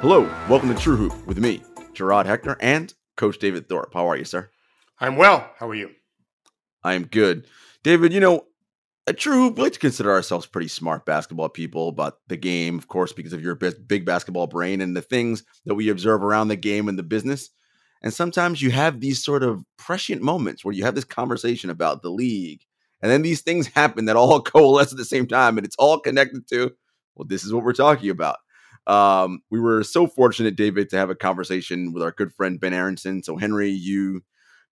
Hello, welcome to True Hoop with me, Jarod Hector, and Coach David Thorpe. How are you, sir? I'm well. How are you? I am good. David, you know, at True Hoop, we like to consider ourselves pretty smart basketball people about the game, of course, because of your big basketball brain and the things that we observe around the game and the business. And sometimes you have these sort of prescient moments where you have this conversation about the league, and then these things happen that all coalesce at the same time, and it's all connected to, well, this is what we're talking about. Um, we were so fortunate, David, to have a conversation with our good friend Ben Aronson. So, Henry, you,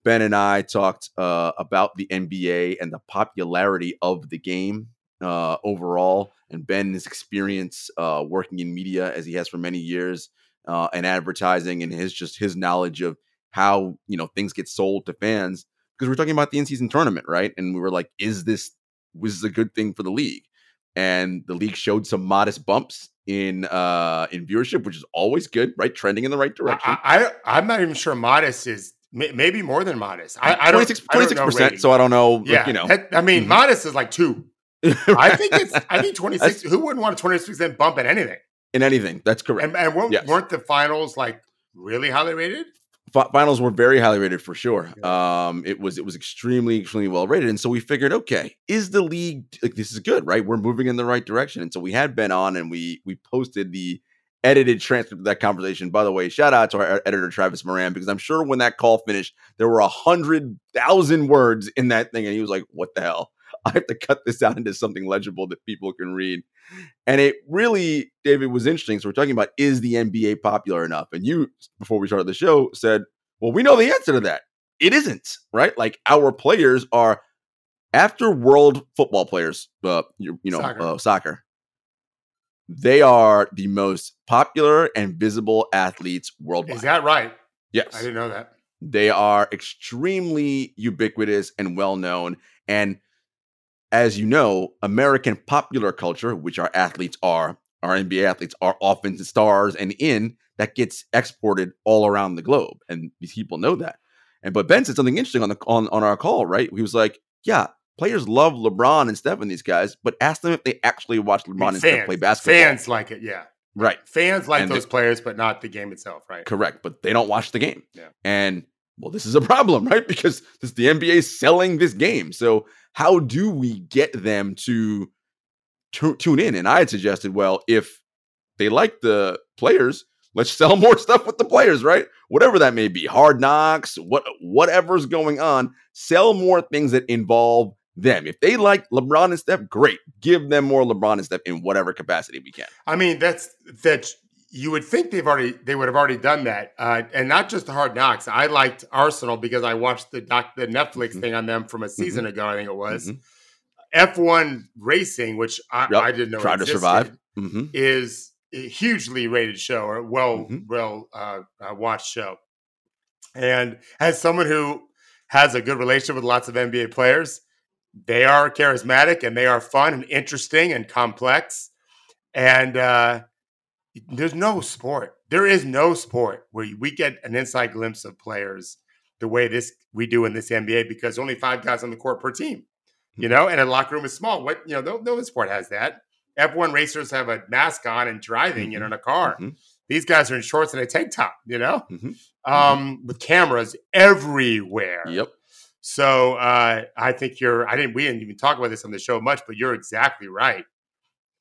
Ben, and I talked uh, about the NBA and the popularity of the game uh, overall, and Ben's experience uh, working in media as he has for many years, uh, and advertising, and his just his knowledge of how you know things get sold to fans. Because we're talking about the in-season tournament, right? And we were like, "Is this was a good thing for the league?" And the league showed some modest bumps in uh in viewership, which is always good, right? Trending in the right direction. I, I am not even sure modest is maybe more than modest. I, I don't 26 percent. So I don't know. Yeah, you know. I mean, mm-hmm. modest is like two. I think it's. I think 26. who wouldn't want a 26 percent bump in anything? In anything, that's correct. And, and weren't, yes. weren't the finals like really highly rated? Finals were very highly rated for sure. Um, it was it was extremely extremely well rated, and so we figured, okay, is the league like this is good, right? We're moving in the right direction, and so we had Ben on, and we we posted the edited transcript of that conversation. By the way, shout out to our editor Travis Moran because I'm sure when that call finished, there were a hundred thousand words in that thing, and he was like, "What the hell." I have to cut this down into something legible that people can read. And it really, David, was interesting. So we're talking about is the NBA popular enough? And you, before we started the show, said, well, we know the answer to that. It isn't, right? Like our players are after world football players, uh, you, you know, soccer. Uh, soccer. They are the most popular and visible athletes worldwide. Is that right? Yes. I didn't know that. They are extremely ubiquitous and well known. And as you know, American popular culture, which our athletes are, our NBA athletes are often stars and in that gets exported all around the globe, and these people know that. And but Ben said something interesting on the on, on our call, right? He was like, "Yeah, players love LeBron and Steph and these guys, but ask them if they actually watch LeBron I mean, and fans, Steph play basketball. Fans like it, yeah, right. Fans like and those players, but not the game itself, right? Correct, but they don't watch the game. Yeah, and well, this is a problem, right? Because this the NBA is selling this game. So how do we get them to t- tune in? And I had suggested, well, if they like the players, let's sell more stuff with the players, right? Whatever that may be, hard knocks, what whatever's going on, sell more things that involve them. If they like LeBron and Steph, great. Give them more LeBron and Steph in whatever capacity we can. I mean, that's that's you would think they've already they would have already done that, uh, and not just the hard knocks. I liked Arsenal because I watched the doc, the Netflix mm-hmm. thing on them from a mm-hmm. season mm-hmm. ago. I think it was mm-hmm. F1 racing, which I, yep. I didn't know existed, to survive, mm-hmm. is a hugely rated show or well well uh, uh, watched show. And as someone who has a good relationship with lots of NBA players, they are charismatic and they are fun and interesting and complex. And uh, there's no sport. There is no sport where we get an inside glimpse of players the way this we do in this NBA because only five guys on the court per team, you hmm. know, and a locker room is small. What you know, no, no sport has that. F1 racers have a mask on and driving, mm-hmm. you know, in a car. Mm-hmm. These guys are in shorts and a tank top, you know, mm-hmm. mm-hmm. um, with cameras everywhere. Yep. So uh, I think you're. I didn't. We didn't even talk about this on the show much, but you're exactly right.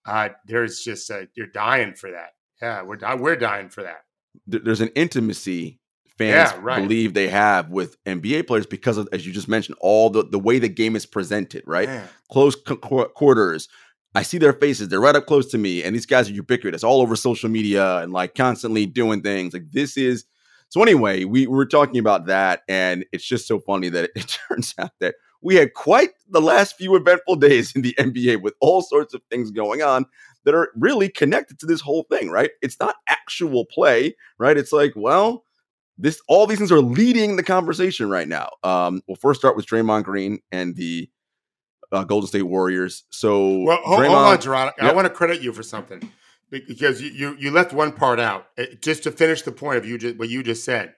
Uh, there's just a, you're dying for that. Yeah, we're we're dying for that. There's an intimacy fans yeah, right. believe they have with NBA players because of, as you just mentioned, all the the way the game is presented, right? Yeah. Close qu- quarters. I see their faces; they're right up close to me, and these guys are ubiquitous, all over social media and like constantly doing things. Like this is so. Anyway, we, we were talking about that, and it's just so funny that it, it turns out that we had quite the last few eventful days in the NBA with all sorts of things going on that are really connected to this whole thing, right? It's not actual play, right? It's like, well, this all these things are leading the conversation right now. Um, we'll first start with Draymond Green and the uh, Golden State Warriors. So, well, hold, hold on, Jarod. Yep. I want to credit you for something because you, you, you left one part out. Uh, just to finish the point of you just, what you just said.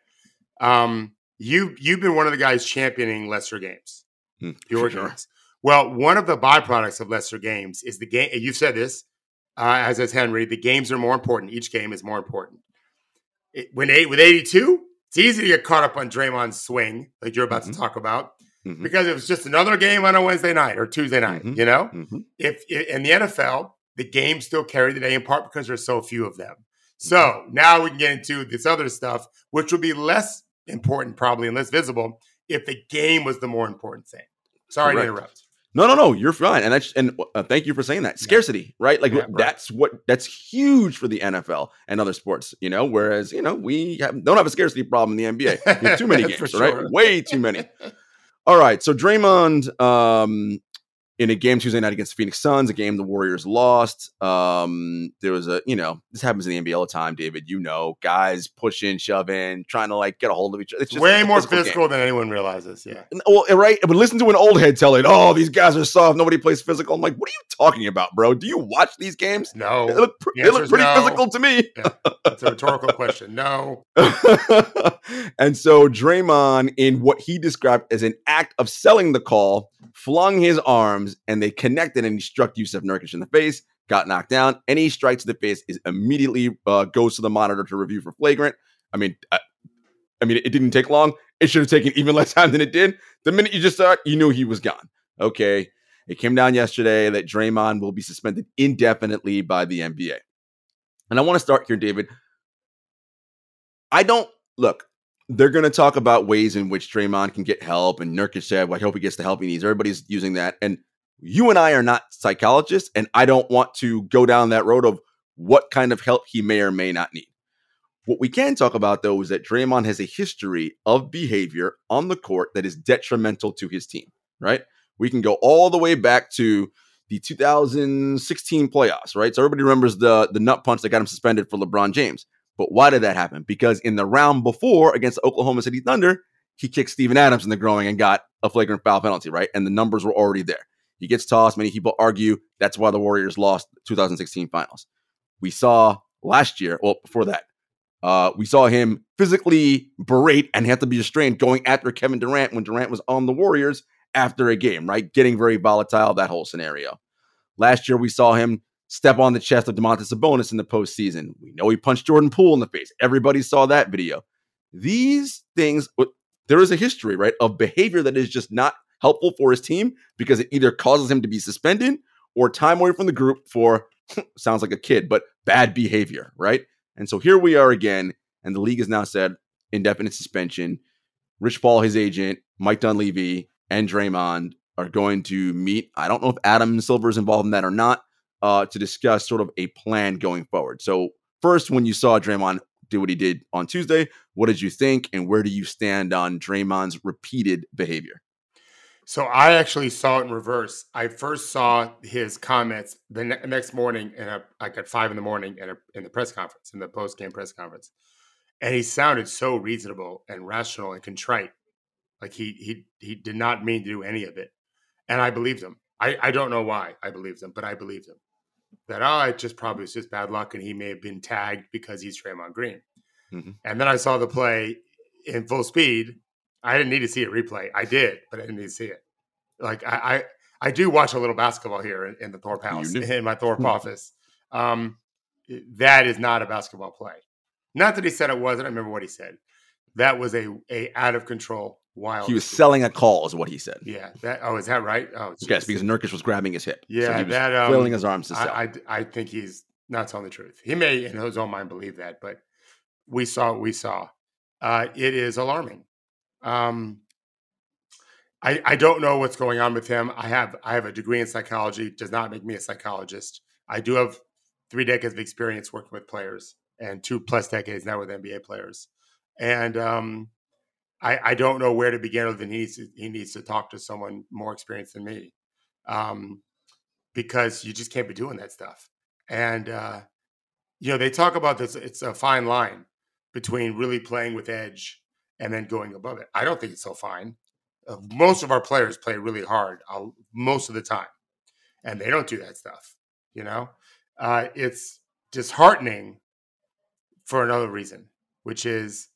Um, you you've been one of the guys championing lesser games. Mm, your sure. games. Well, one of the byproducts of lesser games is the game. You've said this uh, as has Henry, the games are more important. Each game is more important. it, when eight with 82, it's easy to get caught up on Draymond's swing, like you're about Mhm. to talk about, Mhm. because it was just another game on a Wednesday night or Tuesday night. Mhm. You know, Mhm. if in the NFL, the games still carry the day in part because there's so few of them. So Mm-hmm. now we can get into this other stuff, which will be less important probably and less visible if the game was the more important thing. Sorry Correct. to interrupt. No, no, no. You're fine, and that's and uh, thank you for saying that. Scarcity, right? Like Yeah, right. that's what that's huge for the NFL and other sports. You know, whereas you know we have, don't have a scarcity problem in the NBA. Too many games, right? Way too many. All right, so Draymond, um, in a game Tuesday night against the Phoenix Suns, a game the Warriors lost. Um, there was a, you know, this happens in the NBA all the time, David. You know, guys pushing, shoving, trying to like get a hold of each other. It's just Way more physical game. than anyone realizes. Yeah. Well, right, but listen to an old head tell it. Oh, these guys are soft. Nobody plays physical. I'm like, what are you talking about, bro? Do you watch these games? They No. look, pr- The they look pretty no. physical to me. It's a rhetorical question. No. and so Draymond, in what he described as an act of selling the call, flung his arms and they connected and he struck Jusuf Nurkic in the face, got knocked down. Any strike to the face is immediately uh, goes to the monitor to review for flagrant. I mean, I, I mean, it didn't take long. It should have taken even less time than it did. The minute you just saw it, you knew he was gone. Okay. It came down yesterday that Draymond will be suspended indefinitely by the NBA. And I want to start here, David. I don't look. They're going to talk about ways in which Draymond can get help, and Nurkic said, well, "I hope he gets the help he needs." Everybody's using that, and you and I are not psychologists, and I don't want to go down that road of what kind of help he may or may not need. What we can talk about, though, is that Draymond has a history of behavior on the court that is detrimental to his team. Right? We can go all the way back to the 2016 playoffs. Right? So everybody remembers the the nut punch that got him suspended for LeBron James. But why did that happen? Because in the round before against the Oklahoma City Thunder, he kicked Steven Adams in the groin and got a flagrant foul penalty, right? And the numbers were already there. He gets tossed. Many people argue that's why the Warriors lost 2016 finals. We saw last year, well, before that, uh, we saw him physically berate and have to be restrained going after Kevin Durant when Durant was on the Warriors after a game, right? Getting very volatile, that whole scenario. Last year, we saw him step on the chest of Domantas Sabonis in the postseason. We know he punched Jordan Poole in the face. Everybody saw that video. These things, there is a history, right, of behavior that is just not helpful for his team because it either causes him to be suspended or time away from the group for, sounds like a kid, but bad behavior, right? And so here we are again, and the league has now said indefinite suspension. Rich Paul, his agent, Mike Dunleavy, and Draymond are going to meet. I don't know if Adam Silver is involved in that or not uh, to discuss sort of a plan going forward. So, first, when you saw Draymond do what he did on Tuesday, what did you think, and where do you stand on Draymond's repeated behavior? So I actually saw it in reverse. I first saw his comments the ne- next morning, in a, like at five in the morning, in, a, in the press conference, in the post game press conference, and he sounded so reasonable and rational and contrite, like he he he did not mean to do any of it, and I believed him. I I don't know why I believed him, but I believed him that oh, it just probably was just bad luck, and he may have been tagged because he's Draymond Green. Mhm. And then I saw the play in full speed. I didn't need to see a replay. I did, but I didn't need to see it. Like I, I, I do watch a little basketball here in, in the Thorpe house, in my Thorpe Hmm. office. Um, that is not a basketball play. Not that he said it wasn't. I remember what he said. That was a a out of control wild. He was selling a call, is what he said. Yeah. That. Oh, is that right? Oh, Yes, because Nurkic was grabbing his hip. so Yeah, he was that, um, flailing his arms to sell. I, I, I think he's not telling the truth. He may, in his own mind, believe that, but we saw what we saw. Uh, it is alarming. Um, I, I don't know what's going on with him. I have I have a degree in psychology. Does not make me a psychologist. I do have three decades of experience working with players and two plus decades now with NBA players. And um, I, I don't know where to begin other than he needs to, he needs to talk to someone more experienced than me. Um, because you just can't be doing that stuff. And uh, you know, they talk about this. It's a fine line between really playing with edge and then going above it. I don't think it's so fine. Uh, most of our players play really hard uh, most of the time, and they don't do that stuff. You know, uh, it's disheartening for another reason, which is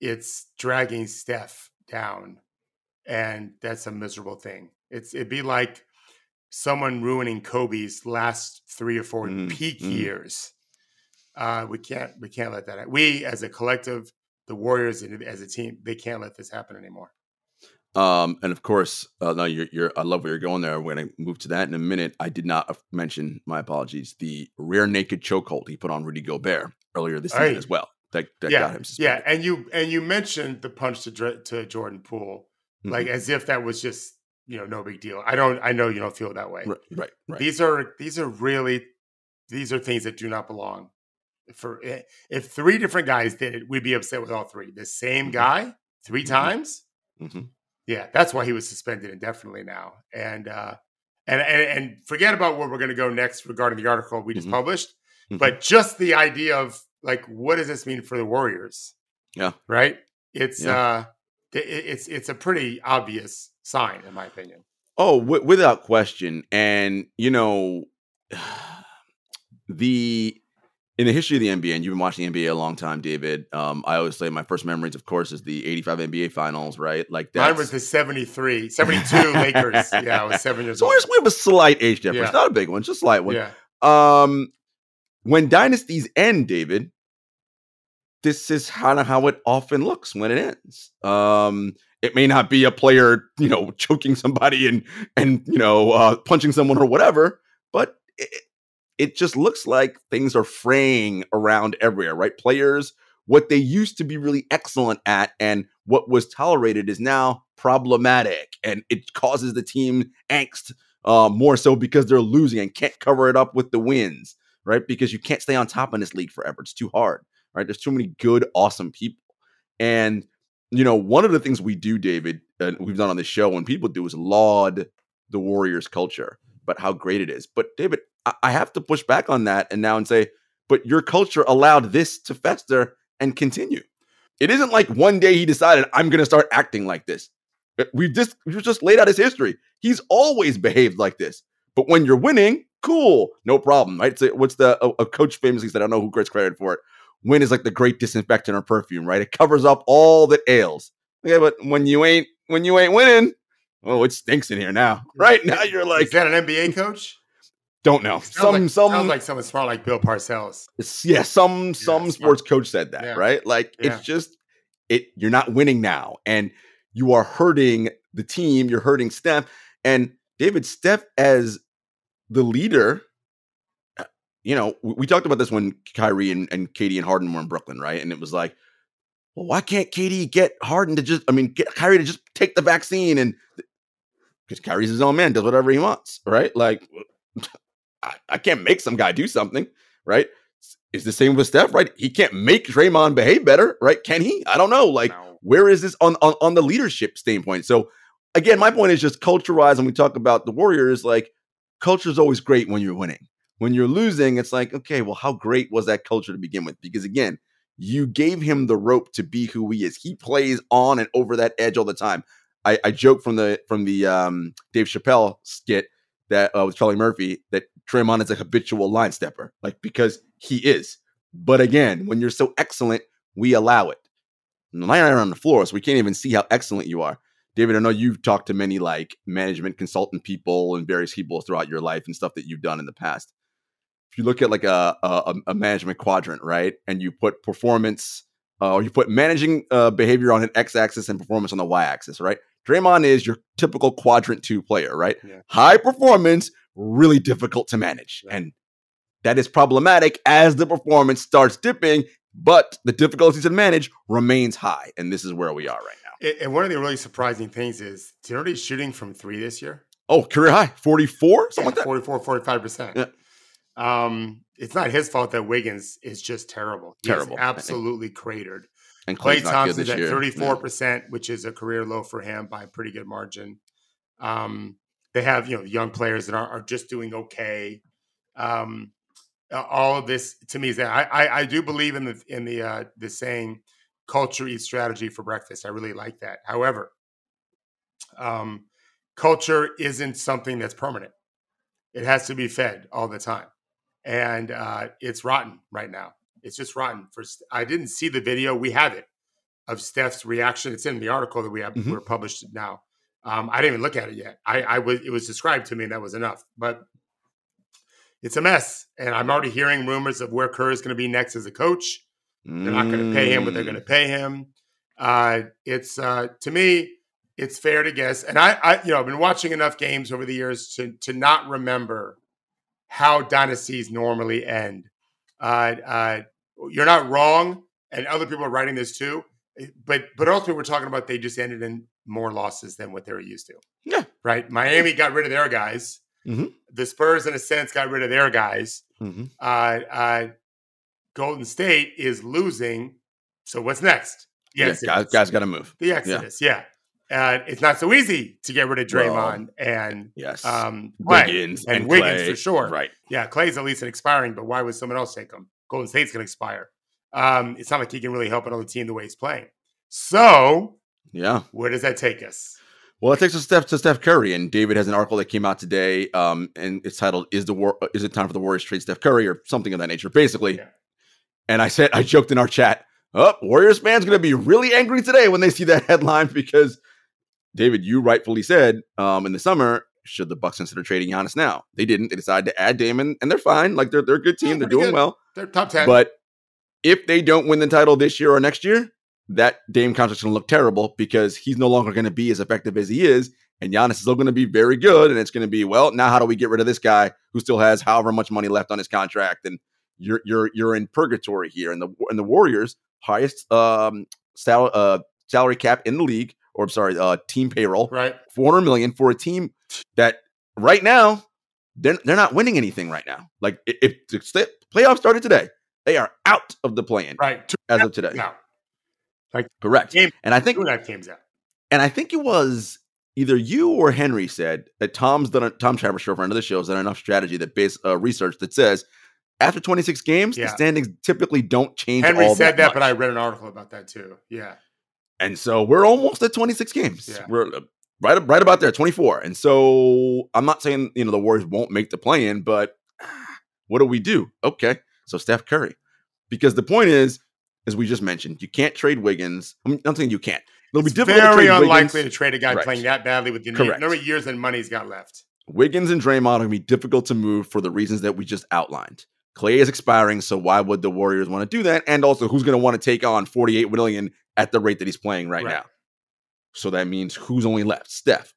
it's dragging Steph down, and that's a miserable thing. It's it'd be like someone ruining Kobe's last three or four Mm, peak mm. years. Uh, we can't we can't let that. Happen. We as a collective, the Warriors as a team, they can't let this happen anymore. Um, and of course, uh, no, you're, you're, I love where you're going there. We're going to move to that in a minute. I did not mention, my apologies, the rear naked chokehold he put on Rudy Gobert earlier this season as well. That, that yeah, got him suspended. Yeah, and you and you mentioned the punch to to Jordan Poole, mm-hmm. like as if that was just you know no big deal. I don't. I know you don't feel that way. Right, right, right. These are these are really these are things that do not belong. For eh, if three different guys did it, we'd be upset with all three. The same mm-hmm. guy 3 mm-hmm. times. Mm-hmm. Yeah, that's why he was suspended indefinitely now. And uh, and and, and forget about where we're going to go next regarding the article we just mm-hmm. published. Mm-hmm. But just the idea of like, what does this mean for the Warriors? Yeah, right. It's yeah. uh, it, it's it's a pretty obvious sign, in my opinion. Oh, w- without question. And you know, the in the history of the NBA, and you've been watching the NBA a long time, David. Um, I always say my first memories, of course, is the 85 NBA finals, right? Like that. Mine was the 73, 72 Lakers. Yeah, I was seven years so old. So we have a slight age difference, yeah. not a big one, just a slight one. Yeah. Um, when dynasties end, David, this is kind of how it often looks when it ends. Um, it may not be a player, you know, choking somebody and and you know uh, punching someone or whatever, but it, it just looks like things are fraying around everywhere, right? Players, what they used to be really excellent at and what was tolerated is now problematic and it causes the team angst uh, more so because they're losing and can't cover it up with the wins, right? Because you can't stay on top in this league forever. It's too hard, right? There's too many good, awesome people. And, you know, one of the things we do, David, and we've done on this show, when people do is laud the Warriors culture, but how great it is. But, David, I have to push back on that and now and say, but your culture allowed this to fester and continue. It isn't like one day he decided I'm going to start acting like this. Uh, we've just we've just laid out his history. He's always behaved like this. But when you're winning, cool, no problem, right? So what's the a, a coach famously said? I don't know who gets credit for it. Win is like the great disinfectant or perfume, right? It covers up all that ails. Yeah, but when you ain't when you ain't winning, oh, it stinks in here now. Right now, you're like, is that an NBA coach? Don't know. Sounds some like, some sounds like someone smart like Bill Parcells. Yeah, some yeah, some sports coach said that, yeah. right? Like yeah. it's just it you're not winning now and you are hurting the team, you're hurting Steph and David Steph as the leader uh, you know, we talked about this when Kyrie and, and KD and Harden were in Brooklyn, right? And it was like, well, why can't KD get Harden to just, I mean, get Kyrie to just take the vaccine and because Kyrie's his own man, does whatever he wants, right? Like, I, I can't make some guy do something, right? Is the same with Steph, right? He can't make Draymond behave better, right? Can he? I don't know. Like, no. where is this on, on on the leadership standpoint? So, again, my point is just culture wise, and we talk about the Warriors. Like, culture is always great when you're winning. When you're losing, it's like, okay, well, how great was that culture to begin with? Because again, you gave him the rope to be who he is. He plays on and over that edge all the time. I, I joke from the from the um, Dave Chappelle skit that uh, with Charlie Murphy that Draymond is a habitual line stepper, like because he is. But again, when you're so excellent, we allow it. Lying out on the floor, so we can't even see how excellent you are. David, I know you've talked to many like management consultant people and various people throughout your life and stuff that you've done in the past. If you look at like a a, a management quadrant, right, and you put performance, uh, or you put managing uh, behavior on an x-axis and performance on the y-axis, right? Draymond is your typical quadrant two player, right? Yeah. High performance, really difficult to manage. Right. And that is problematic as the performance starts dipping, but the difficulty to manage remains high. And this is where we are right now. And one of the really surprising things is, know shooting from three this year? Oh, career high, 44? Something yeah, like that. 44, 45%. Yeah. Um, it's not his fault that Wiggins is just terrible. He terrible. absolutely cratered. And Klay Thompson's at 34%, yeah. which is a career low for him by a pretty good margin. Um, they have, you know, young players that are, are just doing okay. Um, all of this to me is that I, I, I do believe in the in the uh, the saying culture eats strategy for breakfast. I really like that. However, um, culture isn't something that's permanent. It has to be fed all the time, and uh, it's rotten right now. It's just rotten. For I didn't see the video. We have it of Steph's reaction. It's in the article that we have. Mm-hmm. We're published now. Um, I didn't even look at it yet. I, I was it was described to me, and that was enough. But it's a mess. And I'm already hearing rumors of where Kerr is going to be next as a coach. They're not going to pay him what they're going to pay him. Uh, it's uh, to me, it's fair to guess. And I, I, you know, I've been watching enough games over the years to to not remember how dynasties normally end. Uh, uh, you're not wrong, and other people are writing this too. Eh, but but ultimately, we're talking about they just ended in more losses than what they were used to. Yeah, right. Miami got rid of their guys. Mm-hmm. The Spurs, in a sense, got rid of their guys. Mm-hmm. Uh, uh, Golden State is losing. So what's next? Yes, yeah, guys, guys got to move. The Exodus, yeah. Uh, it's not so easy to get rid of Draymond well, and yes, um, Wiggins and, and Wiggins Klay. for sure. Right? Yeah, Klay's at least an expiring, but why would someone else take him? Golden State's going to expire. Um, it's not like he can really help another team the way he's playing. So, yeah, where does that take us? Well, it takes us to Steph Curry, and David has an article that came out today, um, and it's titled "Is the war? Is it time for the Warriors trade Steph Curry or something of that nature?" Basically, Yeah. and I said I joked in our chat, "Oh, Warriors fans going to be really angry today when they see that headline because David, you rightfully said um, in the summer, should the Bucks consider trading Giannis now? They didn't. They decided to add Damon, and they're fine. Like they're they're a good team. Yeah, they're doing good. well. They're top 10. But if they don't win the title this year or next year, that Dame contract's going to look terrible because he's no longer going to be as effective as he is. And Giannis is still going to be very good. And it's going to be, well, now how do we get rid of this guy who still has however much money left on his contract? And you're you're you're in purgatory here. And the and the Warriors highest um sal- uh, salary cap in the league, or I'm sorry, uh, team payroll, right. 400 million for a team that right now they're, they're not winning anything right now. Like if the playoffs started today, they are out of the play-in Right. As of today. now. like Correct. Game- And I think Two and a half games out. and I think it was either you or Henry said that Tom's done a, Tom Travers show of the show has done enough strategy that base uh, research that says after 26 games Yeah. the standings typically don't change. Henry said that, much. but I read an article about that too. Yeah. And so we're almost at 26 games. Yeah. We're uh, right right about there, 24. And so I'm not saying you know the Warriors won't make the play in, but what do we do? Okay, so Steph Curry, because the point is, as we just mentioned, you can't trade Wiggins. I'm not saying you can't. It'll be It's difficult. very to unlikely Wiggins. to trade a guy Right. playing that badly with the number of years and money he's got left. Wiggins and Draymond are going to be difficult to move for the reasons that we just outlined. Klay is expiring, so why would the Warriors want to do that? And also, who's going to want to take on 48 million at the rate that he's playing right, Right. now? So that means who's only left? Steph.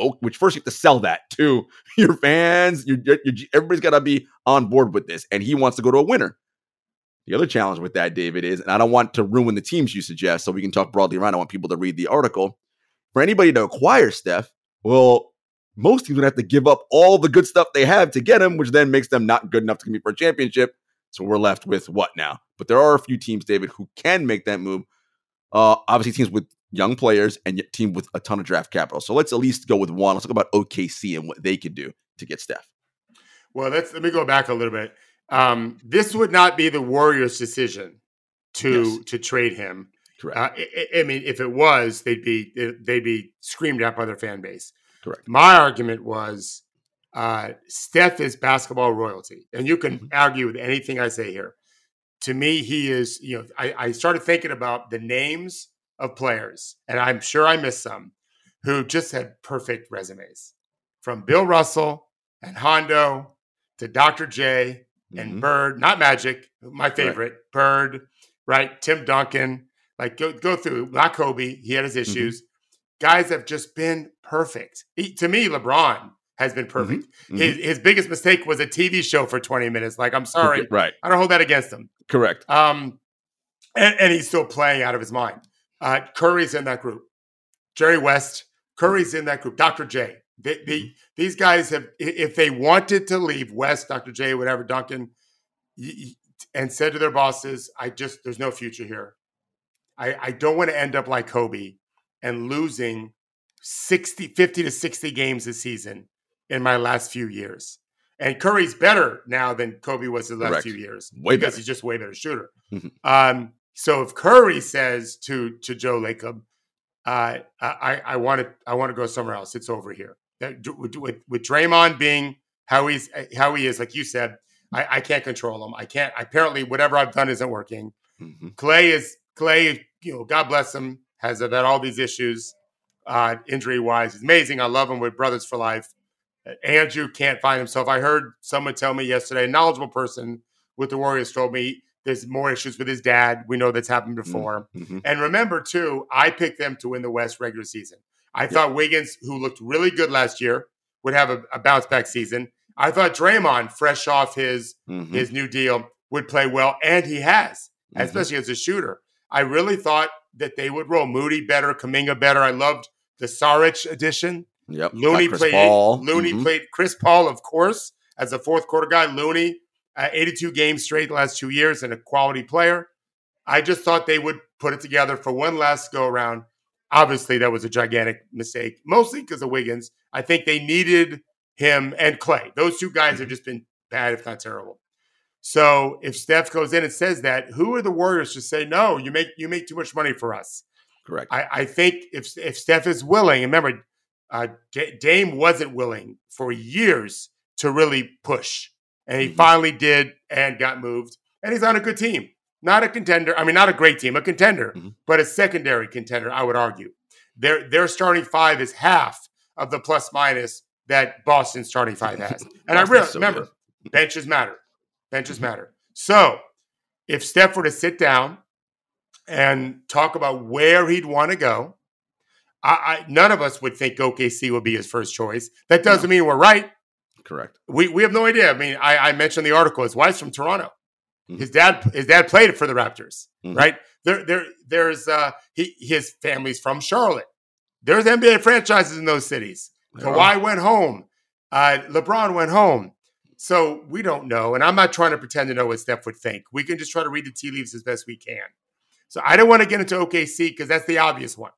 Oh, which first you have to sell that to your fans. Your, your, your- everybody's got to be on board with this, and he wants to go to a winner. The other challenge with that, David, is, and I don't want to ruin the teams you suggest, so we can talk broadly around. I want people to read the article. For anybody to acquire Steph, well, most teams would have to give up all the good stuff they have to get him, which then makes them not good enough to compete for a championship. So we're left with what now? But there are a few teams, David, who can make that move. Uh, obviously, teams with young players and team with a ton of draft capital. So let's at least go with one. Let's talk about OKC and what they could do to get Steph. Well, let's let me go back a little bit. Um, this would not be the Warriors' decision to Yes. to trade him. Correct. Uh, I, I- mean, if it was, they'd be they'd be screamed at by their fan base. Correct. My argument was uh, Steph is basketball royalty, and you can Mhm. argue with anything I say here. To me, he is. You know, I, I started thinking about the names of players, and I'm sure I missed some who just had perfect resumes, from Bill Russell and Hondo to Dr. J and Mhm. Bird, not Magic, my favorite, Bird, right? Tim Duncan, like go go through, not Kobe, he had his Mm-hmm. issues. Guys have just been perfect. He- to me, LeBron has been perfect. Mhm. His, his biggest mistake was a TV show for 20 minutes. Like, I'm sorry, Right. I don't hold that against him. Correct. Um, and, and he's still playing out of his mind. Uh, Curry's in that group. Jerry West, Curry's in that group. Dr. J. They, they, These guys have, if they wanted to leave West, Dr. J, whatever, Duncan, and said to their bosses, I just, there's no future here. I, I don't want to end up like Kobe and losing 60, 50 to 60 games a season in my last few years. And Curry's better now than Kobe was the last Correct. few years Way because better. he's just way better shooter. Mhm. Um, so if Curry says to to Joe Lacob, uh, I I want to I want to go somewhere else. It's over here. That, with, with Draymond being how he's how he is, like you said, I, I can't control him. I can't. Apparently, whatever I've done isn't working. Mhm. Klay is Klay. You know, God bless him. Has had all these issues, uh, injury wise. He's amazing. I love him. We're brothers for life. Andrew can't find himself. I heard someone tell me yesterday, a knowledgeable person with the Warriors told me there's more issues with his dad. We know that's happened mm, before. Mm-hmm. And remember, too, I picked them to win the West regular season. I thought Wiggins, who looked really good last year, would have a, a bounce back season. I thought Draymond, fresh off his mm-hmm. his new deal, would play well, and he has, mm-hmm. especially as a shooter. I really thought that they would roll Moody better, Kuminga better. I loved the Saric addition. Yep. Looney played. Paul. Looney mm-hmm. played Chris Paul, of course, as a fourth quarter guy. Looney, uh, 82 games straight the last two years, and a quality player. I just thought they would put it together for one last go around. Obviously, that was a gigantic mistake, mostly because of Wiggins. I think they needed him and Klay. Those two guys have just been bad, if not terrible. So if Steph goes in and says that, who are the Warriors to say no? You make you make too much money for us. Correct. I, I think if if Steph is willing, remember, uh, D- Dame wasn't willing for years to really push, and he mm-hmm. finally did and got moved, and he's on a good team, not a contender. I mean, not a great team, a contender, mm-hmm. but a secondary contender. I would argue their their starting five is half of the plus minus that Boston starting five has, and I really so remember good. benches matter, benches mm-hmm. matter. So if Steph were to sit down and talk about where he'd want to go. I, I, none of us would think OKC would be his first choice. That doesn't no. mean we're right. Correct. We we have no idea. I mean, I, I mentioned the article. His wife's from Toronto. Mm-hmm. His dad his dad played for the Raptors, mm-hmm. right? There there there's uh he his family's from Charlotte. There's NBA franchises in those cities. Kawhi went home. Uh, LeBron went home. So we don't know. And I'm not trying to pretend to know what Steph would think. We can just try to read the tea leaves as best we can. So I don't want to get into OKC because that's the obvious one.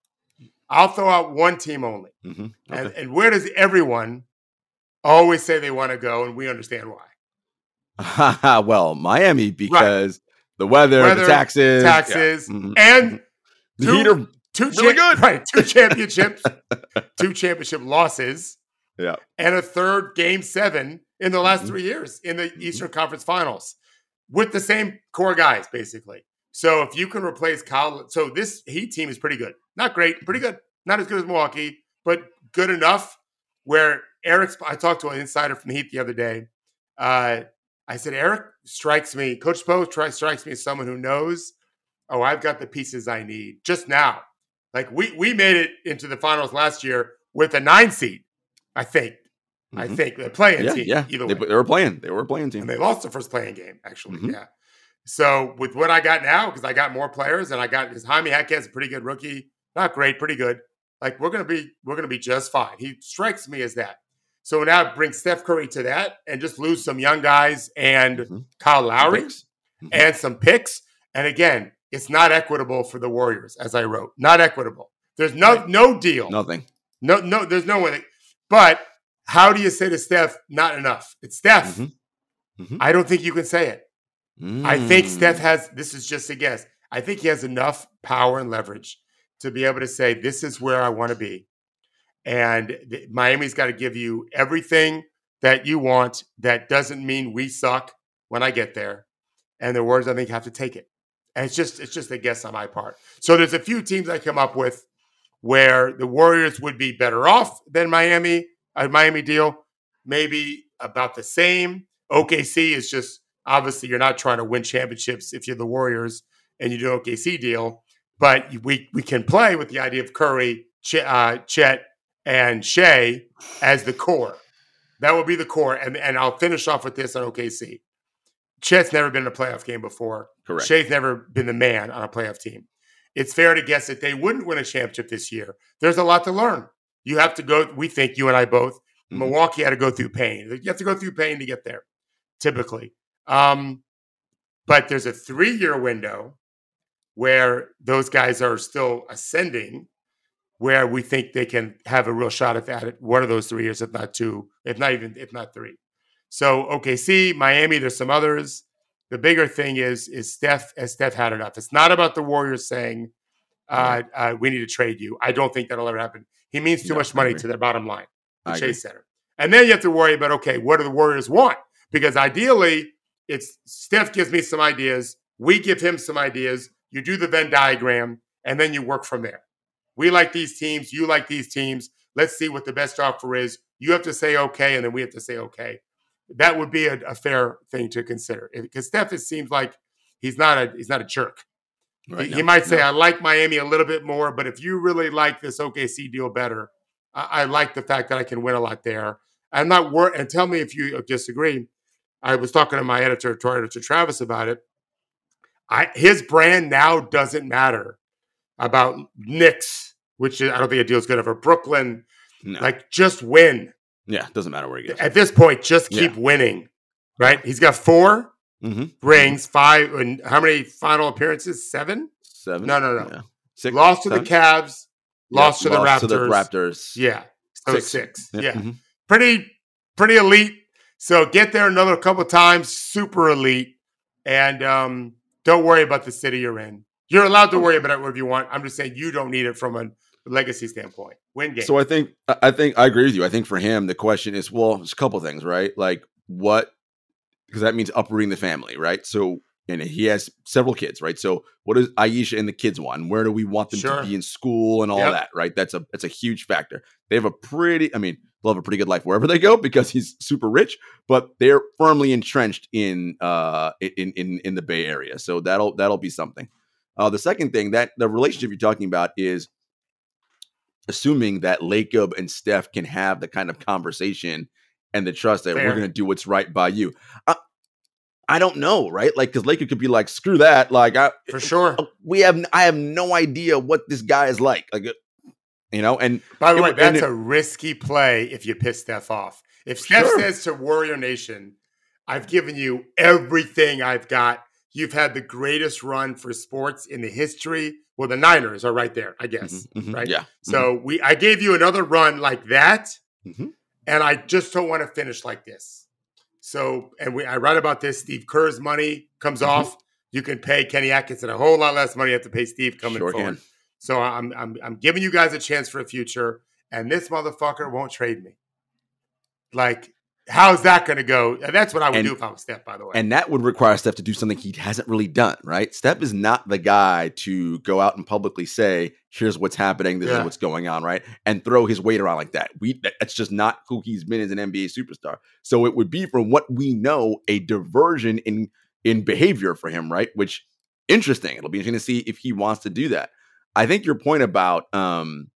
I'll throw out one team only. Mm-hmm. Okay. And, and, where does everyone always say they want to go? And we understand why. well, Miami, because right. the weather, weather, the taxes, taxes, yeah. mm-hmm. and mm-hmm. the two, heat are two really cha- good. Right, two championships, two championship losses, yeah, and a third game seven in the last mm-hmm. three years in the mm-hmm. Eastern Conference Finals with the same core guys, basically. So if you can replace Kyle, so this Heat team is pretty good. Not great, pretty good. Not as good as Milwaukee, but good enough where Erik, I talked to an insider from the Heat the other day. Uh, I said, Erik strikes me, Coach Spo strikes me as someone who knows, oh, I've got the pieces I need just now. Like we we made it into the finals last year with a nine seed, I think. Mm-hmm. I think the playing yeah, team. Yeah, either they, way. they were playing. They were playing team. And they lost the first playing game, actually. Mm-hmm. Yeah. So with what I got now, because I got more players and I got his Jaime Jaquez, a pretty good rookie, not great, pretty good. Like we're gonna be, we're gonna be just fine. He strikes me as that. So now bring Steph Curry to that and just lose some young guys and mm-hmm. Kyle Lowry mm-hmm. and some picks. And again, it's not equitable for the Warriors, as I wrote. Not equitable. There's no right. no deal. Nothing. No, no, there's no way. But how do you say to Steph, not enough? It's Steph. Mm-hmm. mm-hmm. I don't think you can say it. Mm. I think Steph mm. has, this is just a guess. I think he has enough power and leverage to be able to say, this is where I want to be. And the, Miami's got to give you everything that you want. That doesn't mean we suck when I get there. And the Warriors, I think, have to take it. And it's just, it's just a guess on my part. So there's a few teams I come up with where the Warriors would be better off than Miami, a Miami deal, maybe about the same. OKC is just Obviously, you're not trying to win championships if you're the Warriors and you do an OKC deal, but we we can play with the idea of Curry, Ch- uh, Chet, and Shai as the core. That would be the core, and and I'll finish off with this on OKC. Chet's never been in a playoff game before. Correct. Shai's never been the man on a playoff team. It's fair to guess that they wouldn't win a championship this year. There's a lot to learn. You have to go. We think you and I both. Mm-hmm. Milwaukee had to go through pain. You have to go through pain to get there. Typically, um, but there's a three year window where those guys are still ascending, where we think they can have a real shot at that one of those three years, if not two, if not even if not three. So OKC, Miami, there's some others. The bigger thing is is Steph has Steph had enough. It's not about the Warriors saying uh, uh, we need to trade you. I don't think that'll ever happen. He means too much money to their bottom line, the I Chase agree. Center. And then you have to worry about okay, what do the Warriors want? Because ideally, it's Steph gives me some ideas. We give him some ideas. You do the Venn diagram, and then you work from there. We like these teams. You like these teams. Let's see what the best offer is. You have to say okay, and then we have to say okay. That would be a, a fair thing to consider eh, because Steph. It seems like he's not a he's not a jerk. Right, he, no, he, might say, no. "I like Miami a little bit more," but if you really like this OKC deal better, I, I like the fact that I can win a lot there. I'm not worried. And tell me if you disagree. I was talking to my editor, to editor Travis, about it. I his brand now doesn't matter about Knicks, which I don't think a deal is good for Brooklyn. No. Like just win. Yeah, doesn't matter where he goes. At this point, just keep yeah. winning. Right? He's got 4 mm-hmm. rings, five, and how many final appearances? Seven. Seven. No, no, no. Yeah. Six, lost to seven? the Cavs. Lost, to, lost the to the Raptors. Yeah. So six. six. Yeah. Mm-hmm. Pretty, pretty elite. So get there another couple times. Super elite. And um, don't worry about the city you're in. You're allowed to worry about it wherever you want. I'm just saying you don't need it from a legacy standpoint. Win game. So I think I think I agree with you. I think for him the question is well, there's a couple things, right? Like what because that means uprooting the family, right? So and he has several kids, right? So what does Ayesha and the kids want? Where do we want them sure. to be in school and all yep. that, right? That's a that's a huge factor. They have a pretty, I mean, they'll have a pretty good life wherever they go because he's super rich, but they're firmly entrenched in uh in in in the Bay Area. So that'll that'll be something. Uh, the second thing that the relationship you're talking about is assuming that Lacob and Steph can have the kind of conversation and the trust that Fair. we're going to do what's right by you. I, I don't know, right? Like, because Lacob could be like, "Screw that!" Like, I for sure. Uh, we have, I have no idea what this guy is like. Like, uh, you know. And by the way, that's it, a risky play if you piss Steph off. If Steph sure. says to Warrior Nation, "I've given you everything I've got," You've had the greatest run for sports in the history. Well, the Niners are right there, I guess. Mm-hmm, mm-hmm, right? Yeah. So mm-hmm. we I gave you another run like that. Mm-hmm. And I just don't want to finish like this. So, and we I write about this. Steve Kerr's money comes mm-hmm. off. You can pay Kenny Atkinson a whole lot less money. You have to pay Steve coming sure forward. Can. So I'm, I'm I'm giving you guys a chance for a future, and this motherfucker won't trade me. Like How's that going to go? That's what I would and, do if I was Steph, by the way. And that would require Steph to do something he hasn't really done, right? Steph is not the guy to go out and publicly say, here's what's happening, this yeah. is what's going on, right? And throw his weight around like that. We that's just not who he's been as an NBA superstar. So it would be from what we know, a diversion in in behavior for him, right? Which interesting. It'll be interesting to see if he wants to do that. I think your point about um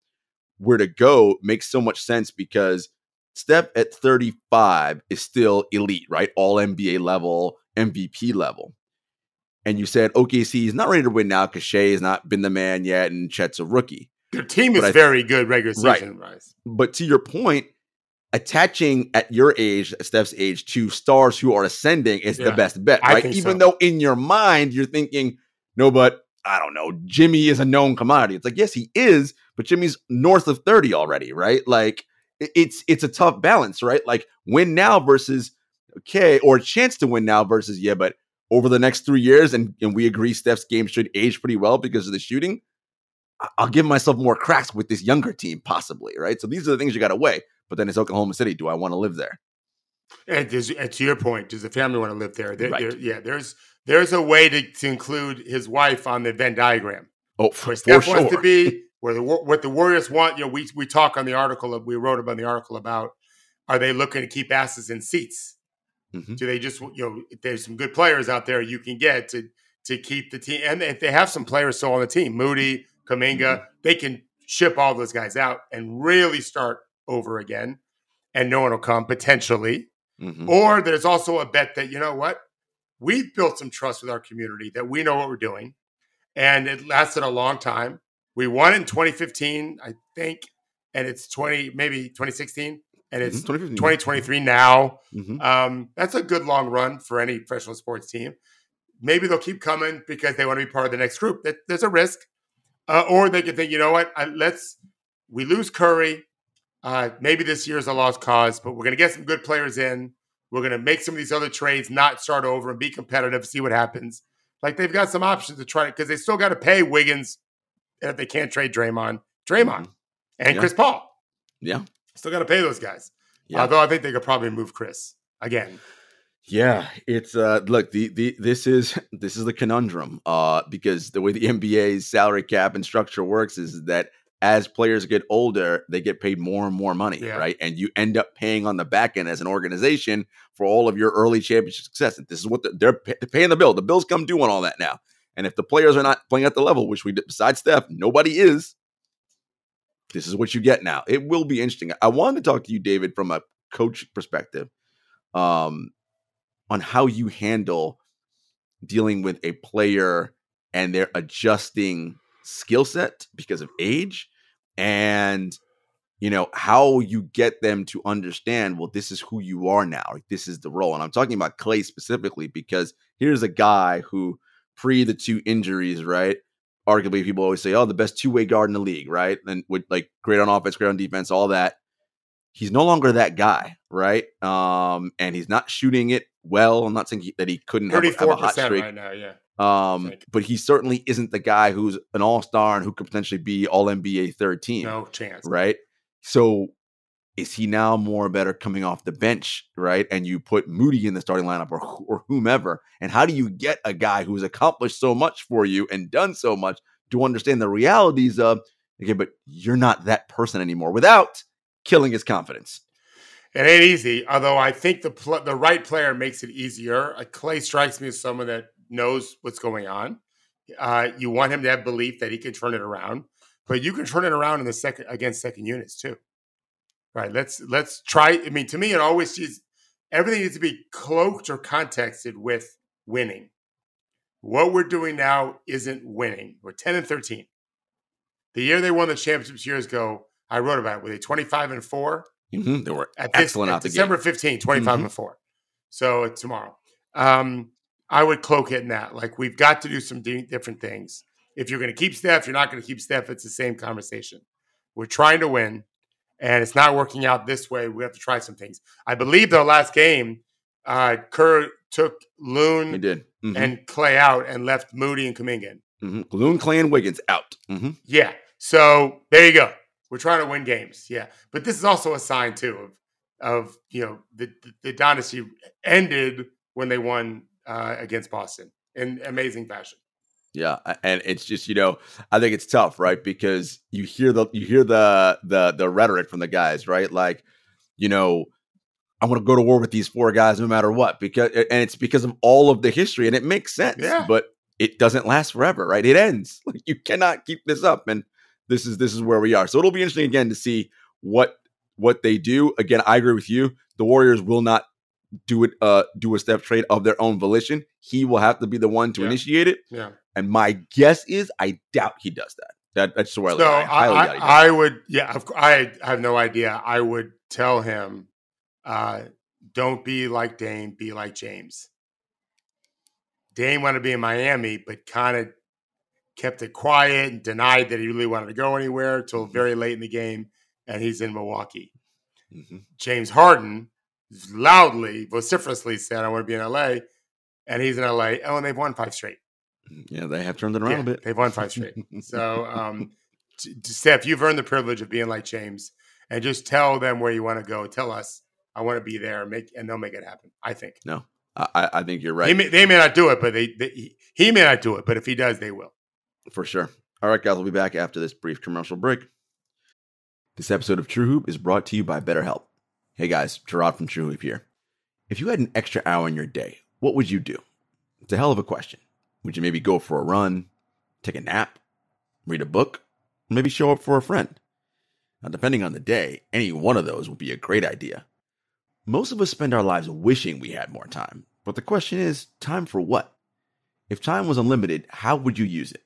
where to go makes so much sense because Steph at 35 is still elite, right? All NBA level, MVP level. And you said OKC is not ready to win now because Shai has not been the man yet and Chet's a rookie. Their team is very good regular season right. Rise. But to your point, attaching at your age, Steph's age, to stars who are ascending is yeah, the best bet, right? Even so. though in your mind you're thinking, no, but I don't know, Jimmy is a known commodity. It's like, yes, he is, but Jimmy's north of 30 already, right? Like it's it's a tough balance, right? Like win now versus okay, or chance to win now versus yeah, but over the next three years, and, and we agree Steph's game should age pretty well because of the shooting. I'll give myself more cracks with this younger team, possibly, right? So these are the things you got to weigh. But then it's Oklahoma City. Do I want to live there? And, and to your point, does the family want to live there? there, right. there yeah, there's there's a way to, to include his wife on the Venn diagram. Oh, for, for sure. wants to be where the what the Warriors want. You know, we we talk on the article we wrote about the article about are they looking to keep asses in seats? Mm-hmm. Do they just you know there's some good players out there you can get to to keep the team, and if they have some players still on the team, Moody, Kuminga, mm-hmm. they can ship all those guys out and really start over again, and no one will come potentially. Mm-hmm. Or there's also a bet that you know what we've built some trust with our community that we know what we're doing, and it lasted a long time we won in 2015, I think, and it's 20 maybe 2016, and it's mm-hmm, 2023 now. Mm-hmm. Um, that's a good long run for any professional sports team. Maybe they'll keep coming because they want to be part of the next group. That there's a risk, uh, or they could think, you know what, I, let's we lose Curry. Uh, maybe this year's a lost cause, but we're going to get some good players in. We're going to make some of these other trades, not start over and be competitive, see what happens. Like they've got some options to try because they still got to pay Wiggins if they can't trade Draymond, Draymond mm-hmm. and yeah. Chris Paul. Yeah. Still got to pay those guys. Yeah. Although I think they could probably move Chris again. Yeah, it's uh look, the the this is this is the conundrum. Uh because the way the NBA's salary cap and structure works is that as players get older, they get paid more and more money, Yeah. right? And you end up paying on the back end as an organization for all of your early championship success. And this is what the, they're, pay, they're paying the bill. The bills come due on all that now. And if the players are not playing at the level, which we did, besides Steph, nobody is. This is what you get now. It will be interesting. I wanted to talk to you, David, from a coach perspective, um, on how you handle dealing with a player and they're adjusting skill set because of age and you know how you get them to understand well this is who you are now like this is the role and i'm talking about Klay specifically because here's a guy who pre the two injuries right arguably people always say oh the best two-way guard in the league right and with like great on offense great on defense all that he's no longer that guy right um and he's not shooting it well i'm not saying he, that he couldn't have, a- have a hot streak right now. Yeah. Um, but he certainly isn't the guy who's an all star and who could potentially be all NBA third team, No chance. right? So is he now more better coming off the bench, right? And you put Moody in the starting lineup or or whomever, and how do you get a guy who's accomplished so much for you and done so much to understand the realities of okay, but you're not that person anymore without killing his confidence. It ain't easy, although I think the pl- the right player makes it easier. Uh, Klay strikes me as someone that knows what's going on. Uh, you want him to have belief that he can turn it around, but you can turn it around in the second against second units too. Right? Let's let's try. I mean, to me, it always is everything needs to be cloaked or contexted with winning. What we're doing now isn't winning. We're ten and thirteen. The year they won the championships years ago, I wrote about it. Were they twenty five and four? Mhm, They were at this excellent at out the December game. 15, 25 Mhm. and 4. So it's tomorrow. Um, I would cloak it in that. Like, we've got to do some di- different things. If you're going to keep Steph, you're not going to keep Steph. It's the same conversation. We're trying to win, and it's not working out this way. We have to try some things. I believe the last game, uh, Kerr took He Loon did. Mhm, and Klay out and left Moody and Kuminga in. mhm. Loon, Klay, and Wiggins out. Mhm. Yeah. So there you go. We're trying to win games. Yeah. But this is also a sign too of of you know the the, the dynasty ended when they won uh, against Boston in amazing fashion. Yeah, and it's just you know I think it's tough, right? Because you hear the you hear the the the rhetoric from the guys, right? Like, you know, I'm going to go to war with these four guys no matter what, because and it's because of all of the history, and it makes sense. Yeah. But it doesn't last forever, right? It ends. Like you cannot keep this up, and this is this is where we are. So it'll be interesting again to see what what they do. Again, I agree with you. The Warriors will not do it uh do a Steph trade of their own volition. He will have to be the one to Yeah. initiate it. Yeah. And my guess is, I doubt he does that. That that's where So I I, highly doubt he I. I would yeah of, I have no idea. I would tell him, uh, don't be like Dame, be like James. Dame wanted to be in Miami, but kind of kept it quiet and denied that he really wanted to go anywhere until Mhm. very late in the game, and he's in Milwaukee. Mhm. James Harden loudly, vociferously said, "I want to be in LA," and he's in LA. Oh, and they've won five straight. Yeah, they have turned it around Yeah, a bit. They've won five straight. so, um, Steph, you've earned the privilege of being like James, and just tell them where you want to go. Tell us, I want to be there, make and they'll make it happen. I think No, I I think you're right he may, they may not do it, but they, they he, he may not do it, but if he does, they will. for sure. All right, guys, we'll be back after this brief commercial break. This episode of True Hoop is brought to you by BetterHelp. Hey guys, Jarod from True Hoop here. If you had an extra hour in your day, what would you do? It's a hell of a question. Would you maybe go for a run, take a nap, read a book, maybe show up for a friend? Now, depending on the day, any one of those would be a great idea. Most of us spend our lives wishing we had more time, but the question is time for what? If time was unlimited, how would you use it?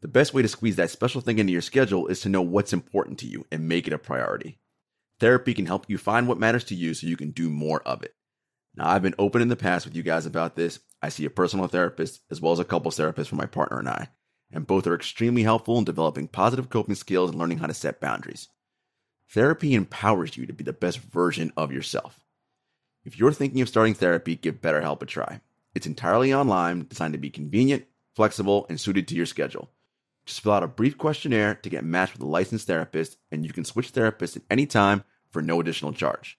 The best way to squeeze that special thing into your schedule is to know what's important to you and make it a priority. Therapy can help you find what matters to you so you can do more of it. Now, I've been open in the past with you guys about this. I see a personal therapist as well as a couples therapist for my partner and I, and both are extremely helpful in developing positive coping skills and learning how to set boundaries. Therapy empowers you to be the best version of yourself. If you're thinking of starting therapy, give BetterHelp a try. It's entirely online, designed to be convenient, flexible, and suited to your schedule. Just fill out a brief questionnaire to get matched with a licensed therapist, and you can switch therapists at any time for no additional charge.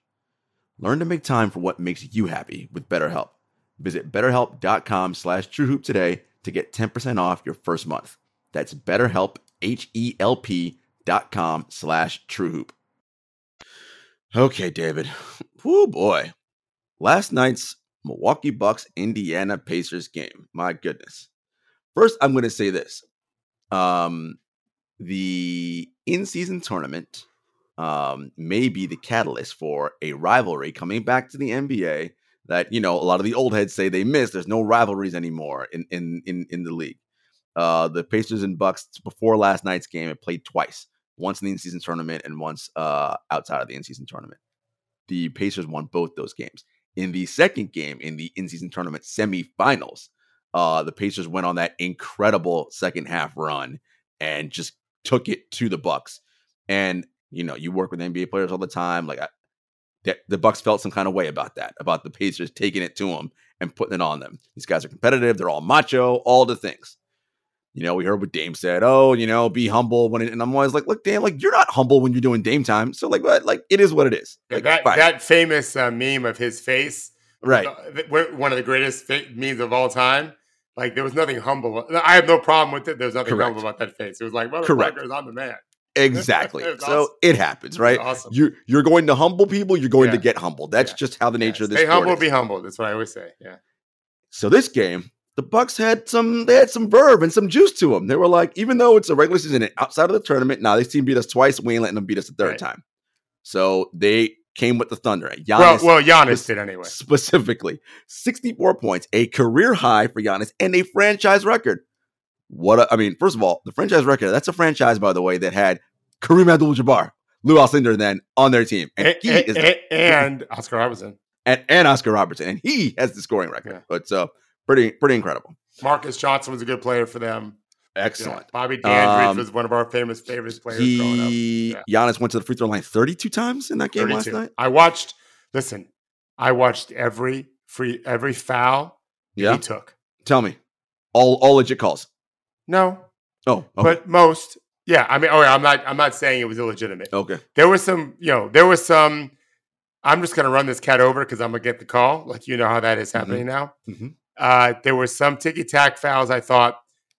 Learn to make time for what makes you happy with BetterHelp. Visit betterhelp.com slash truehoop today to get 10% off your first month. That's betterhelp, H-E-L-P dot com slash truehoop. Okay, David. Oh boy. Last night's Milwaukee Bucks Indiana Pacers game. My goodness. First, I'm going to say this. Um, the in-season tournament um, may be the catalyst for a rivalry coming back to the NBA that you know a lot of the old heads say they miss. There's no rivalries anymore in in in, in the league. Uh, the Pacers and Bucks before last night's game have played twice, once in the in-season tournament and once uh, outside of the in-season tournament. The Pacers won both those games. In the second game in the in-season tournament semifinals, uh, the Pacers went on that incredible second half run and just took it to the Bucks. And you know, you work with NBA players all the time. Like I, the, the Bucks felt some kind of way about that, about the Pacers taking it to them and putting it on them. These guys are competitive. They're all macho, all the things. You know, we heard what Dame said. Oh, you know, be humble when it, and I'm always like, look, Dame, like you're not humble when you're doing Dame time. So like, what? Like it is what it is. Like, that fine. that famous uh, meme of his face, right? uh, one of the greatest memes of all time. Like there was nothing humble. I have no problem with it. There's nothing Correct. humble about that face. It was like, Correct. motherfuckers, I'm the man. Exactly. So awesome. it happens, right? Awesome. You're you're going to humble people. You're going to get humbled. That's Yeah. just how the nature Yeah, of this Stay humble, is. be humble. That's what I always say. Yeah. So this game, the Bucks had some they had some verb and some juice to them. They were like, even though it's a regular season and outside of the tournament, now this team beat us twice. We ain't letting them beat us a third Right. time. So they came with the thunder. Well, Giannis well, Giannis was- did anyway. specifically, 64 points, a career high for Giannis, and a franchise record. What a, I mean, first of all, the franchise record, that's a franchise, by the way, that had Kareem Abdul-Jabbar, Lew Alcindor then on their team. And A- he is a- and Oscar Robertson, and, and Oscar Robertson, and he has the scoring record. Yeah. But so pretty pretty incredible. Marques Johnson was a good player for them. Yeah. Excellent. Bobby Dandridge Um, was one of our famous favorites players growing up. He Yeah. Giannis went to the free throw line 32 times in that game last night. I watched. Listen, I watched every free every foul Yeah. he took. Tell me. All all legit calls. No, Oh, okay. but most. Yeah, I mean, oh, yeah, I'm not. I'm not saying it was illegitimate. okay. There was some, you know, there was some. I'm just gonna run this cat over because I'm gonna get the call. Like you know how that is Mm-hmm. happening now. Mhm. Uh, there were some ticky tack fouls I thought,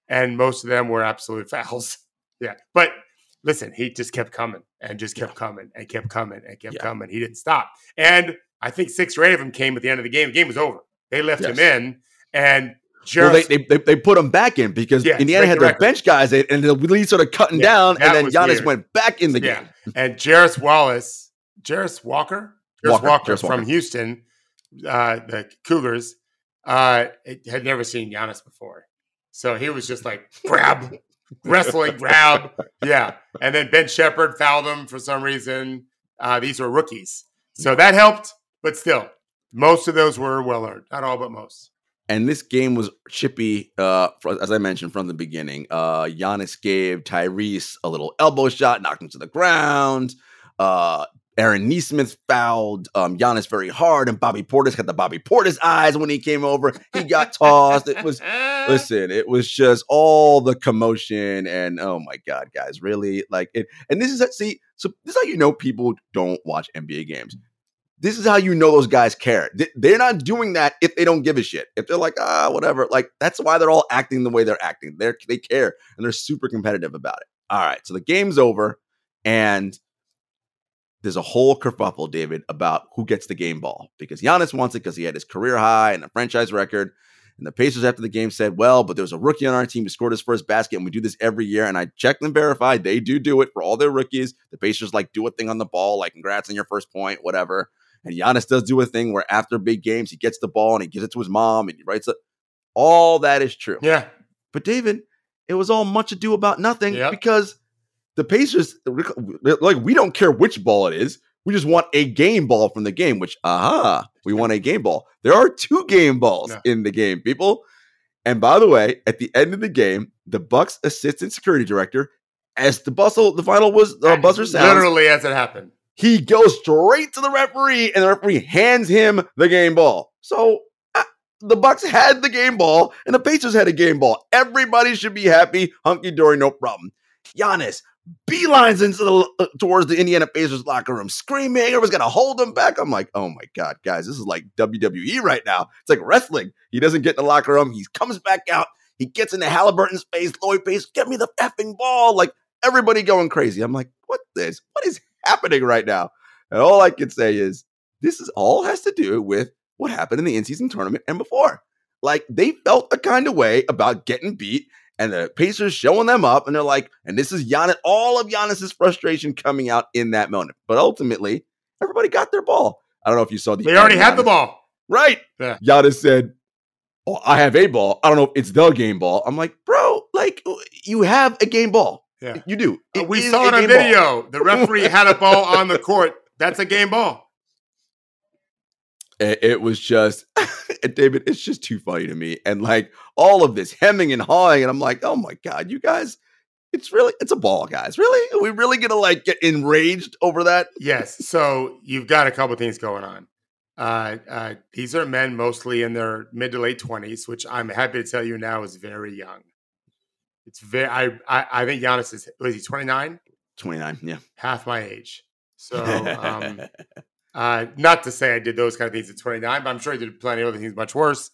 and most of them were absolute fouls. yeah, but listen, he just kept coming and just kept coming and kept coming and kept Yeah. coming. He didn't stop, and I think six or eight of them came at the end of the game. The game was over. They left him in, and Well, they, they, they, put him back in because Yeah, Indiana had the their record. bench guys and the lead sort of cutting Yeah, down, and then Giannis weird. went back in the Yeah. game. and Jarace Wallace, Jarace Walker, Jarace Walker, Walker, Jarace Walker. from Houston, uh, the Cougars, uh, had never seen Giannis before, so he was just like grab, wrestling, grab, yeah. And then Ben Sheppard fouled him for some reason. Uh, these were rookies, so that helped, but still, most of those were well earned. Not all, but most. And this game was chippy, uh, fr- as I mentioned from the beginning. Uh, Giannis gave Tyrese a little elbow shot, knocked him to the ground. Uh, Aaron Nesmith fouled um, Giannis very hard, and Bobby Portis had the Bobby Portis eyes when he came over. He got tossed. It was listen, it was just all the commotion and oh my god, guys, really like it. And this is see, so this is how you know people don't watch NBA games. This is how you know those guys care. They- They're not doing that if they don't give a shit. If they're like, ah, whatever. Like that's why they're all acting the way they're acting. They they care and they're super competitive about it. All right, so the game's over, and there's a whole kerfuffle, David, about who gets the game ball because Giannis wants it because he had his career high and a franchise record. And the Pacers after the game said, well, but there was a rookie on our team who scored his first basket, and we do this every year. And I checked and verified they do do it for all their rookies. The Pacers like do a thing on the ball, like congrats on your first point, whatever. And Giannis does do a thing where after big games, he gets the ball and he gives it to his mom and he writes it. All that is true. Yeah, But David, it was all much ado about nothing Yep. because the Pacers, like, we don't care which ball it is. We just want a game ball from the game, which, aha, we want a game ball. There are two game balls No. in the game, people. And by the way, at the end of the game, the Bucks assistant security director, as the bustle, the final was uh, buzzer sounds, literally as it happened. he goes straight to the referee, and the referee hands him the game ball. So uh, the Bucks had the game ball, and the Pacers had a game ball. Everybody should be happy, hunky dory, no problem. Giannis beelines into the uh, towards the Indiana Pacers locker room, screaming. Everyone's gonna hold him back. I'm like, oh my god, guys, this is like WWE right now. It's like wrestling. He doesn't get in the locker room. He comes back out. He gets into Halliburton's face. Lloyd Pace, get me the effing ball. Like everybody going crazy. I'm like, what this? What is happening right now? And all I can say is this is all has to do with what happened in the in-season tournament and before. Like they felt a kind of way about getting beat and the Pacers showing them up, and they're like, and this is Giannis, all of Giannis's frustration coming out in that moment. But ultimately, everybody got their ball. I don't know if you saw the. They already had the ball. Right. Yeah. Giannis said, oh, I have a ball. I don't know if it's the game ball. I'm like, bro, like you have a game ball. Yeah. You do. Uh, we saw it on video. Ball. The referee had a ball on the court. That's a game ball. It was just, David, it's just too funny to me. And like all of this hemming and hawing. And I'm like, oh my God, you guys, it's really, it's a ball, guys. Really? Are we really to like get enraged over that? Yes. So you've got a couple things going on. Uh, uh, these are men mostly in their mid to late 20s, which I'm happy to tell you now is very young. It's very, I, I, I think Giannis is, was he 29? 29, yeah. Half my age. So, um, uh, not to say I did those kind of things at 29, but I'm sure I did plenty of other things much worse.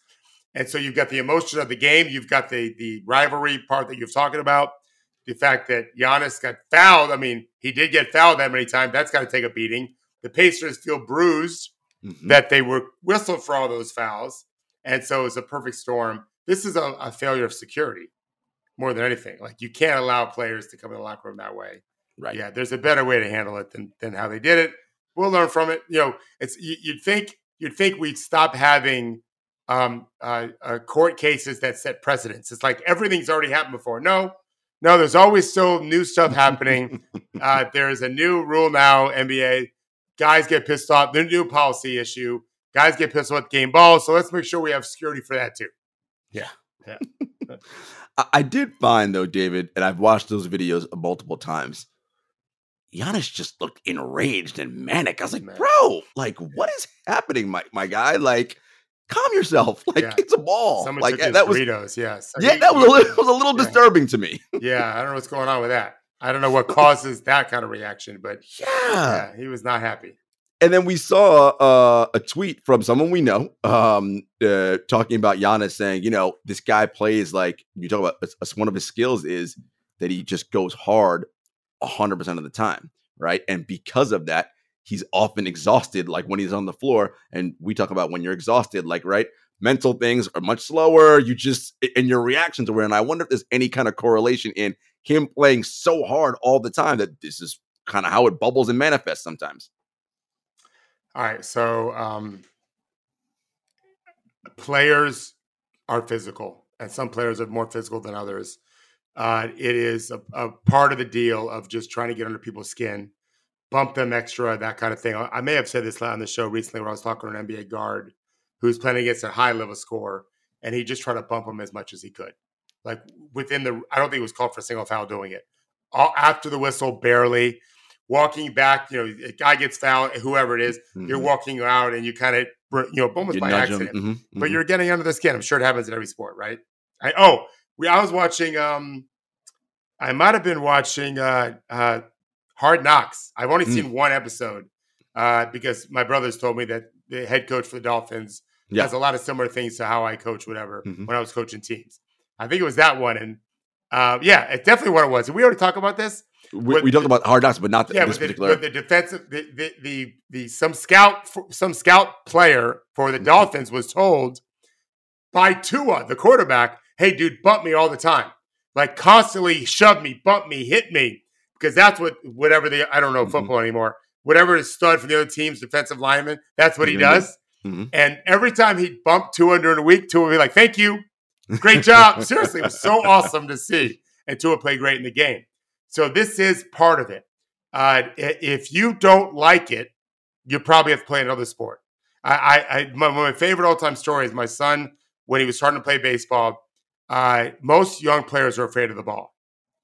And so you've got the emotion of the game, you've got the the rivalry part that you're talking about, the fact that Giannis got fouled. I mean, he did get fouled that many times. That's got to take a beating. The Pacers feel bruised mm-hmm. that they were whistled for all those fouls. And so it's a perfect storm. This is a, a, failure of security more than anything. Like you can't allow players to come in the locker room that way. Right. Yeah, there's a better way to handle it than than how they did it. We'll learn from it. You know, it's you, would think you'd think we'd stop having um, uh, uh, court cases that set precedents. It's like everything's already happened before. No, no, there's always still new stuff happening. uh, there's a new rule now, NBA guys get pissed off. The new policy issue. Guys get pissed off with game balls. So let's make sure we have security for that too. Yeah. Yeah. I did find though, David, and I've watched those videos multiple times. Giannis just looked enraged and manic. I was like, bro, like, what is happening, my my guy? Like, calm yourself. Like, yeah. it's a ball. Someone like that was yes. yeah, that was a little, was a little yeah. disturbing to me. yeah, I don't know what's going on with that. I don't know what causes that kind of reaction, but yeah, yeah he was not happy. And then we saw uh, a tweet from someone we know um, uh, talking about Giannis saying, you know, this guy plays like you talk about. Uh, one of his skills is that he just goes hard hundred percent of the time, right? And because of that, he's often exhausted, like when he's on the floor. And we talk about when you're exhausted, like right, mental things are much slower. You just and your reactions are. And I wonder if there's any kind of correlation in him playing so hard all the time that this is kind of how it bubbles and manifests sometimes. All right. So um, players are physical, and some players are more physical than others. Uh, it is a, a, part of the deal of just trying to get under people's skin, bump them extra, that kind of thing. I may have said this on the show recently when I was talking to an NBA guard who's playing against a high level score, and he just tried to bump him as much as he could like within the. I don't think it was called for a single foul doing it. All, after the whistle, barely walking back. You know, a guy gets fouled, whoever it is, mm-hmm. you're walking out and you kind of you know almost you by accident, mm-hmm, mm-hmm. but you're getting under the skin. I'm sure it happens in every sport, right? I, oh, we I was watching. um I might have been watching uh, uh, Hard Knocks. I've only mm. seen one episode uh, because my brothers told me that the head coach for the Dolphins yeah. has a lot of similar things to how I coach, whatever, mm-hmm. when I was coaching teams. I think it was that one. And uh, yeah, it's definitely what it was. Did we already talk about this? We, we talked about hard knocks, but not the, yeah, this the, particular. the defensive, the, the, the, the, some scout, some scout player for the mm-hmm. Dolphins was told by Tua, the quarterback, "Hey, dude, bump me all the time, like constantly shove me, bump me, hit me, because that's what whatever the I don't know mm-hmm. football anymore. Whatever is stud from the other team's defensive lineman, that's what he mm-hmm. does. Mm-hmm. And every time he'd bumped Tua during the week, Tua would be like, "Thank you." Great job. Seriously, it was so awesome to see. And Tua played great in the game. So this is part of it. Uh, if you don't like it, you probably have to play another sport. I, I my, my, favorite all time story is my son when he was starting to play baseball. Uh, most young players are afraid of the ball,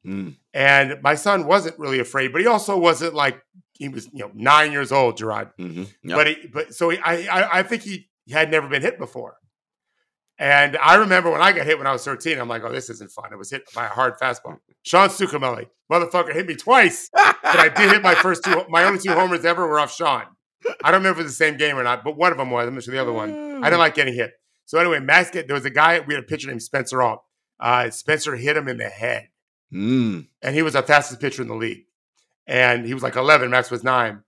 mm. and my son wasn't really afraid, but he also wasn't like he was, you know, nine years old, Jarod. Mm-hmm. Yep. But he, but so he, I, I I think he had never been hit before. And I remember when I got hit when I was 13, I'm like, oh, this isn't fun. It was hit by a hard fastball. Sean Sukameli, motherfucker, hit me twice. but I did hit my first two, my only two homers ever were off Sean. I don't remember if it was the same game or not, but one of them was. I'm not sure the other one. I didn't like getting hit. So anyway, Max, there was a guy, we had a pitcher named Spencer Alt. Uh, Spencer hit him in the head. Mm. and he was the fastest pitcher in the league. And he was like 11, Max was nine.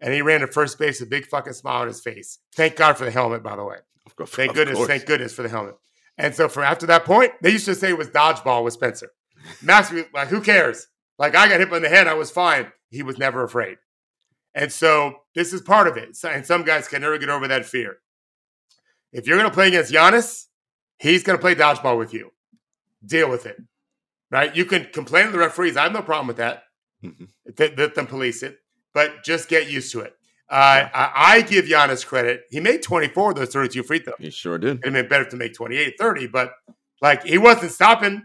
And he ran to first base, with a big fucking smile on his face. Thank God for the helmet, by the way. Of course, Thank goodness, course. thank goodness for the helmet. And so from after that point, they used to say it was dodgeball with Spencer. Max was like, who cares? Like I got hit in the head, I was fine. He was never afraid. And so this is part of it. And some guys can never get over that fear. If you're going to play against Giannis, he's going to play dodgeball with you. Deal with it. Right? You can complain to the referees. I have no problem with that. Mhm. Let, let them police it, but just get used to it. Uh, I, I give Giannis credit. He made 24 of those 32 free throws. He sure did. It'd have been better to make 28, 30, but like he wasn't stopping.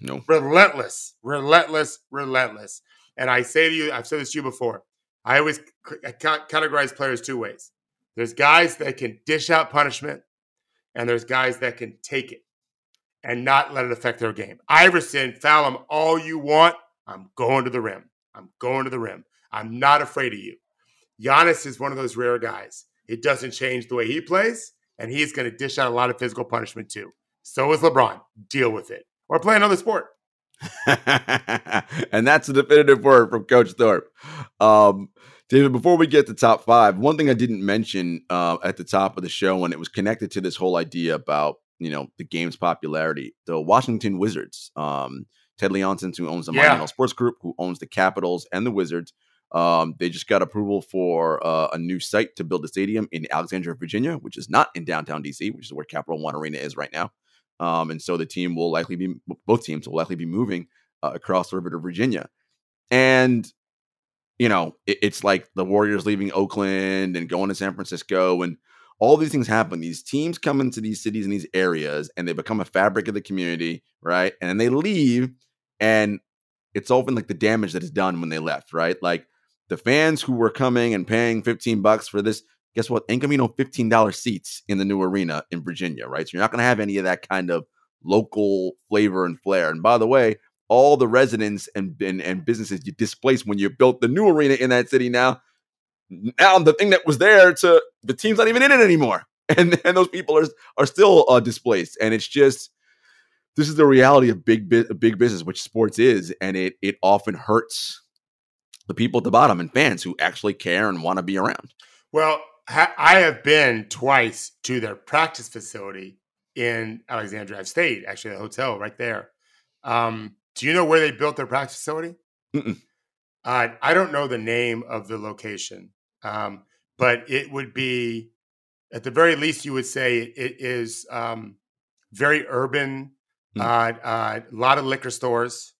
No. Relentless, relentless, relentless. And I say to you, I've said this to you before. I always c- I ca- categorize players two ways. There's guys that can dish out punishment, and there's guys that can take it and not let it affect their game. Iverson, foul him all you want. I'm going to the rim. I'm going to the rim. I'm not afraid of you. Giannis is one of those rare guys. It doesn't change the way he plays, and he's going to dish out a lot of physical punishment too. So is LeBron. Deal with it. Or play another sport. and that's a definitive word from Coach Thorpe. Um, David, before we get to top five, one thing I didn't mention uh, at the top of the show, and it was connected to this whole idea about you know the game's popularity. The Washington Wizards, um, Ted Leonsis, who owns the Yeah. Monumental Sports Group, who owns the Capitals and the Wizards, um, they just got approval for uh, a new site to build a stadium in Alexandria, Virginia, which is not in downtown DC, which is where Capital One Arena is right now. Um, and so the team will likely be both teams will likely be moving uh, across the river to Virginia. And you know, it, it's like the Warriors leaving Oakland and going to San Francisco, and all these things happen. These teams come into these cities and these areas, and they become a fabric of the community, right? And then they leave, and it's often like the damage that is done when they left, right? Like the fans who were coming and paying 15 bucks for this, guess what? Ain't gonna be no $15 seats in the new arena in Virginia, right? So you're not gonna have any of that kind of local flavor and flair. And by the way, all the residents and, and, and businesses you displaced when you built the new arena in that city now, now the thing that was there to the team's not even in it anymore. And, and those people are, are still uh, displaced. And it's just, this is the reality of big big business, which sports is, and it it often hurts the people at the bottom and fans who actually care and want to be around. Well, ha- I have been twice to their practice facility in Alexandria. Stayed actually a hotel right there. Um, do you know where they built their practice facility? Uh, I don't know the name of the location, um, but it would be, at the very least, you would say it is um, very urban. Hmm. Uh, uh, a lot of liquor stores,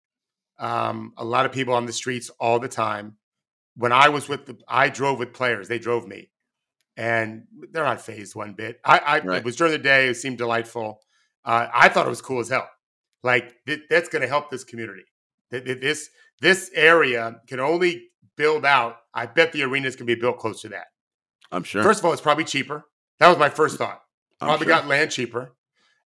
um, a lot of people on the streets all the time. When I was with the, I drove with players. They drove me, and they're not phased one bit. I, I Right. it was during the day. It seemed delightful. Uh, I thought it was cool as hell. Like th- that's going to help this community. Th- th- This this area can only build out. I bet the arenas can be built close to that. I'm sure. First of all, it's probably cheaper. That was my first thought. Probably sure. got land cheaper,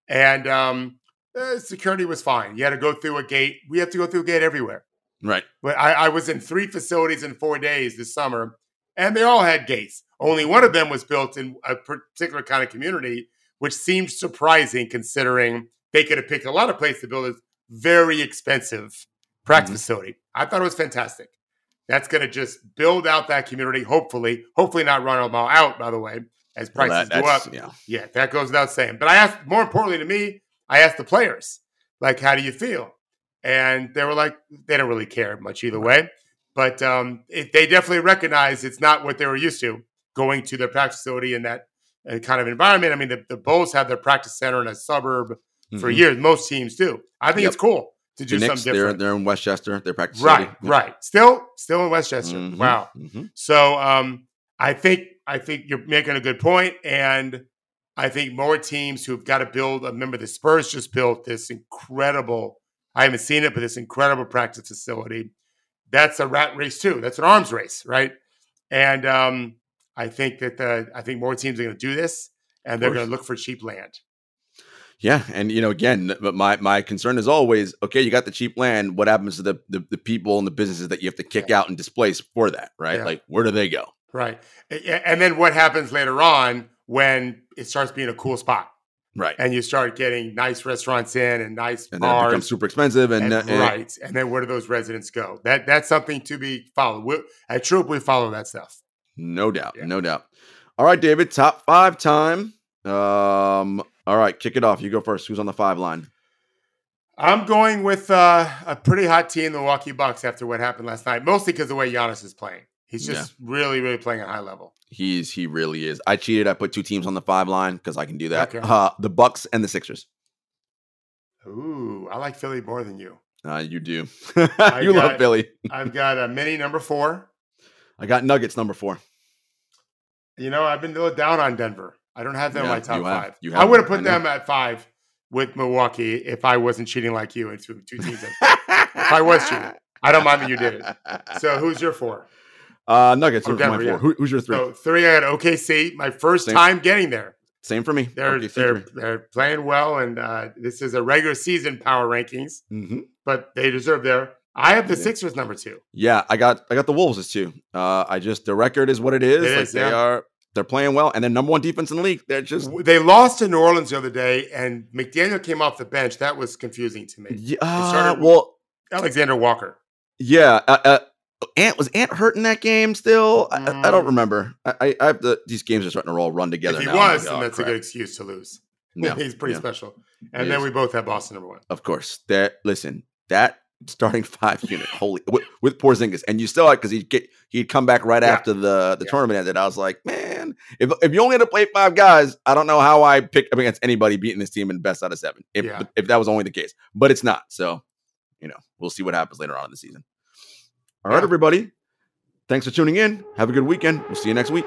and um, eh, security was fine. You had to go through a gate. We have to go through a gate everywhere. right. But I, I was in three facilities in four days this summer, and they all had gates. Only one of them was built in a particular kind of community, which seemed surprising considering they could have picked a lot of places to build a very expensive practice Mhm. facility. I thought it was fantastic. That's going to just build out that community. Hopefully, hopefully not run them all out. By the way, as Well, prices that- go up. Yeah. Yeah, that goes without saying. But I asked, more importantly to me, I asked the players, like, how do you feel? And they were like, they don't really care much either way. But um, it, they definitely recognize it's not what they were used to going to their practice facility in that uh, kind of environment. I mean, the, the Bulls have their practice center in a suburb for Mhm. years. Most teams do. I think Yep. it's cool to do The Knicks, something they're different. they're in Westchester. They're practicing. right, right. Still, still in Westchester. Mhm. Wow. Mhm. So um, I think I think you're making a good point, and I think more teams who've got to build. Remember, the Spurs just built this incredible. I haven't seen it, but this incredible practice facility. That's a rat race too. That's an arms race, right? And um, I think that the I think more teams are going to do this, and they're going to look for cheap land. Yeah, and you know, again, but my my concern is always, okay, you got the cheap land. What happens to the the, the people and the businesses that you have to kick out and displace for that, right? Yeah. Like, where do they go? Right. And then what happens later on when it starts being a cool spot? Right. And you start getting nice restaurants in and nice and then it bars. becomes super expensive. And, and, uh, right. And then where do those residents go? That that's something to be followed. we at True Hoop, we follow that stuff. No doubt. Yeah. No doubt. All right, David, top five time. Um, all right, kick it off. You go first. Who's on the five line? I'm going with uh, a pretty hot team, the Milwaukee Bucks, after what happened last night. Mostly because the way Giannis is playing, he's just really, really playing at high level. He's he really is. I cheated. I put two teams on the five line because I can do that. Okay. Uh, the Bucks and the Sixers. Ooh, I like Philly more than you. Uh, you do. You love Philly. I've got a mini number four. I got Nuggets number four. You know, I've been a little down on Denver. I don't have them in Yeah, my top have. five. You I would have put them at five with Milwaukee if I wasn't cheating like you into two teams. if I was cheating, I don't mind that you did it. So who's your four? Uh, Nuggets. Oh, Denver, four. yeah. Who, who's your three? So three, I got OKC. My first Same. time getting there. Same for me. They're they're three. they're playing well, and uh, this is a regular season power rankings, Mhm. but they deserve their. I have the Yeah. Sixers number two. Yeah, I got I got the Wolves as two. Uh, I just the record is what it is. It like is, they yeah. are they're playing well, and they're number one defense in the league. They're just They lost to New Orleans the other day, and McDaniel came off the bench. That was confusing to me. yeah. uh, well, Alexander Walker. yeah. Uh, uh, Ant was Ant hurt in that game still? I, I- I don't Mm. remember. I, I, I have the these games are starting to roll run together. if he now. Was, like, then oh, that's a good excuse to lose. No, He's pretty yeah, special. He And then is. we both have Boston number one. Of course. That listen that starting five unit holy with, with Porzingis, and you still like because he get he'd come back right Yeah. after the the Yeah. tournament ended. I was like, man, if if you only had to play five guys, I don't know how I pick up against anybody beating this team in best out of seven. If Yeah. if that was only the case, but it's not. So you know we'll see what happens later on in the season. All right, everybody. Thanks for tuning in. Have a good weekend. We'll see you next week.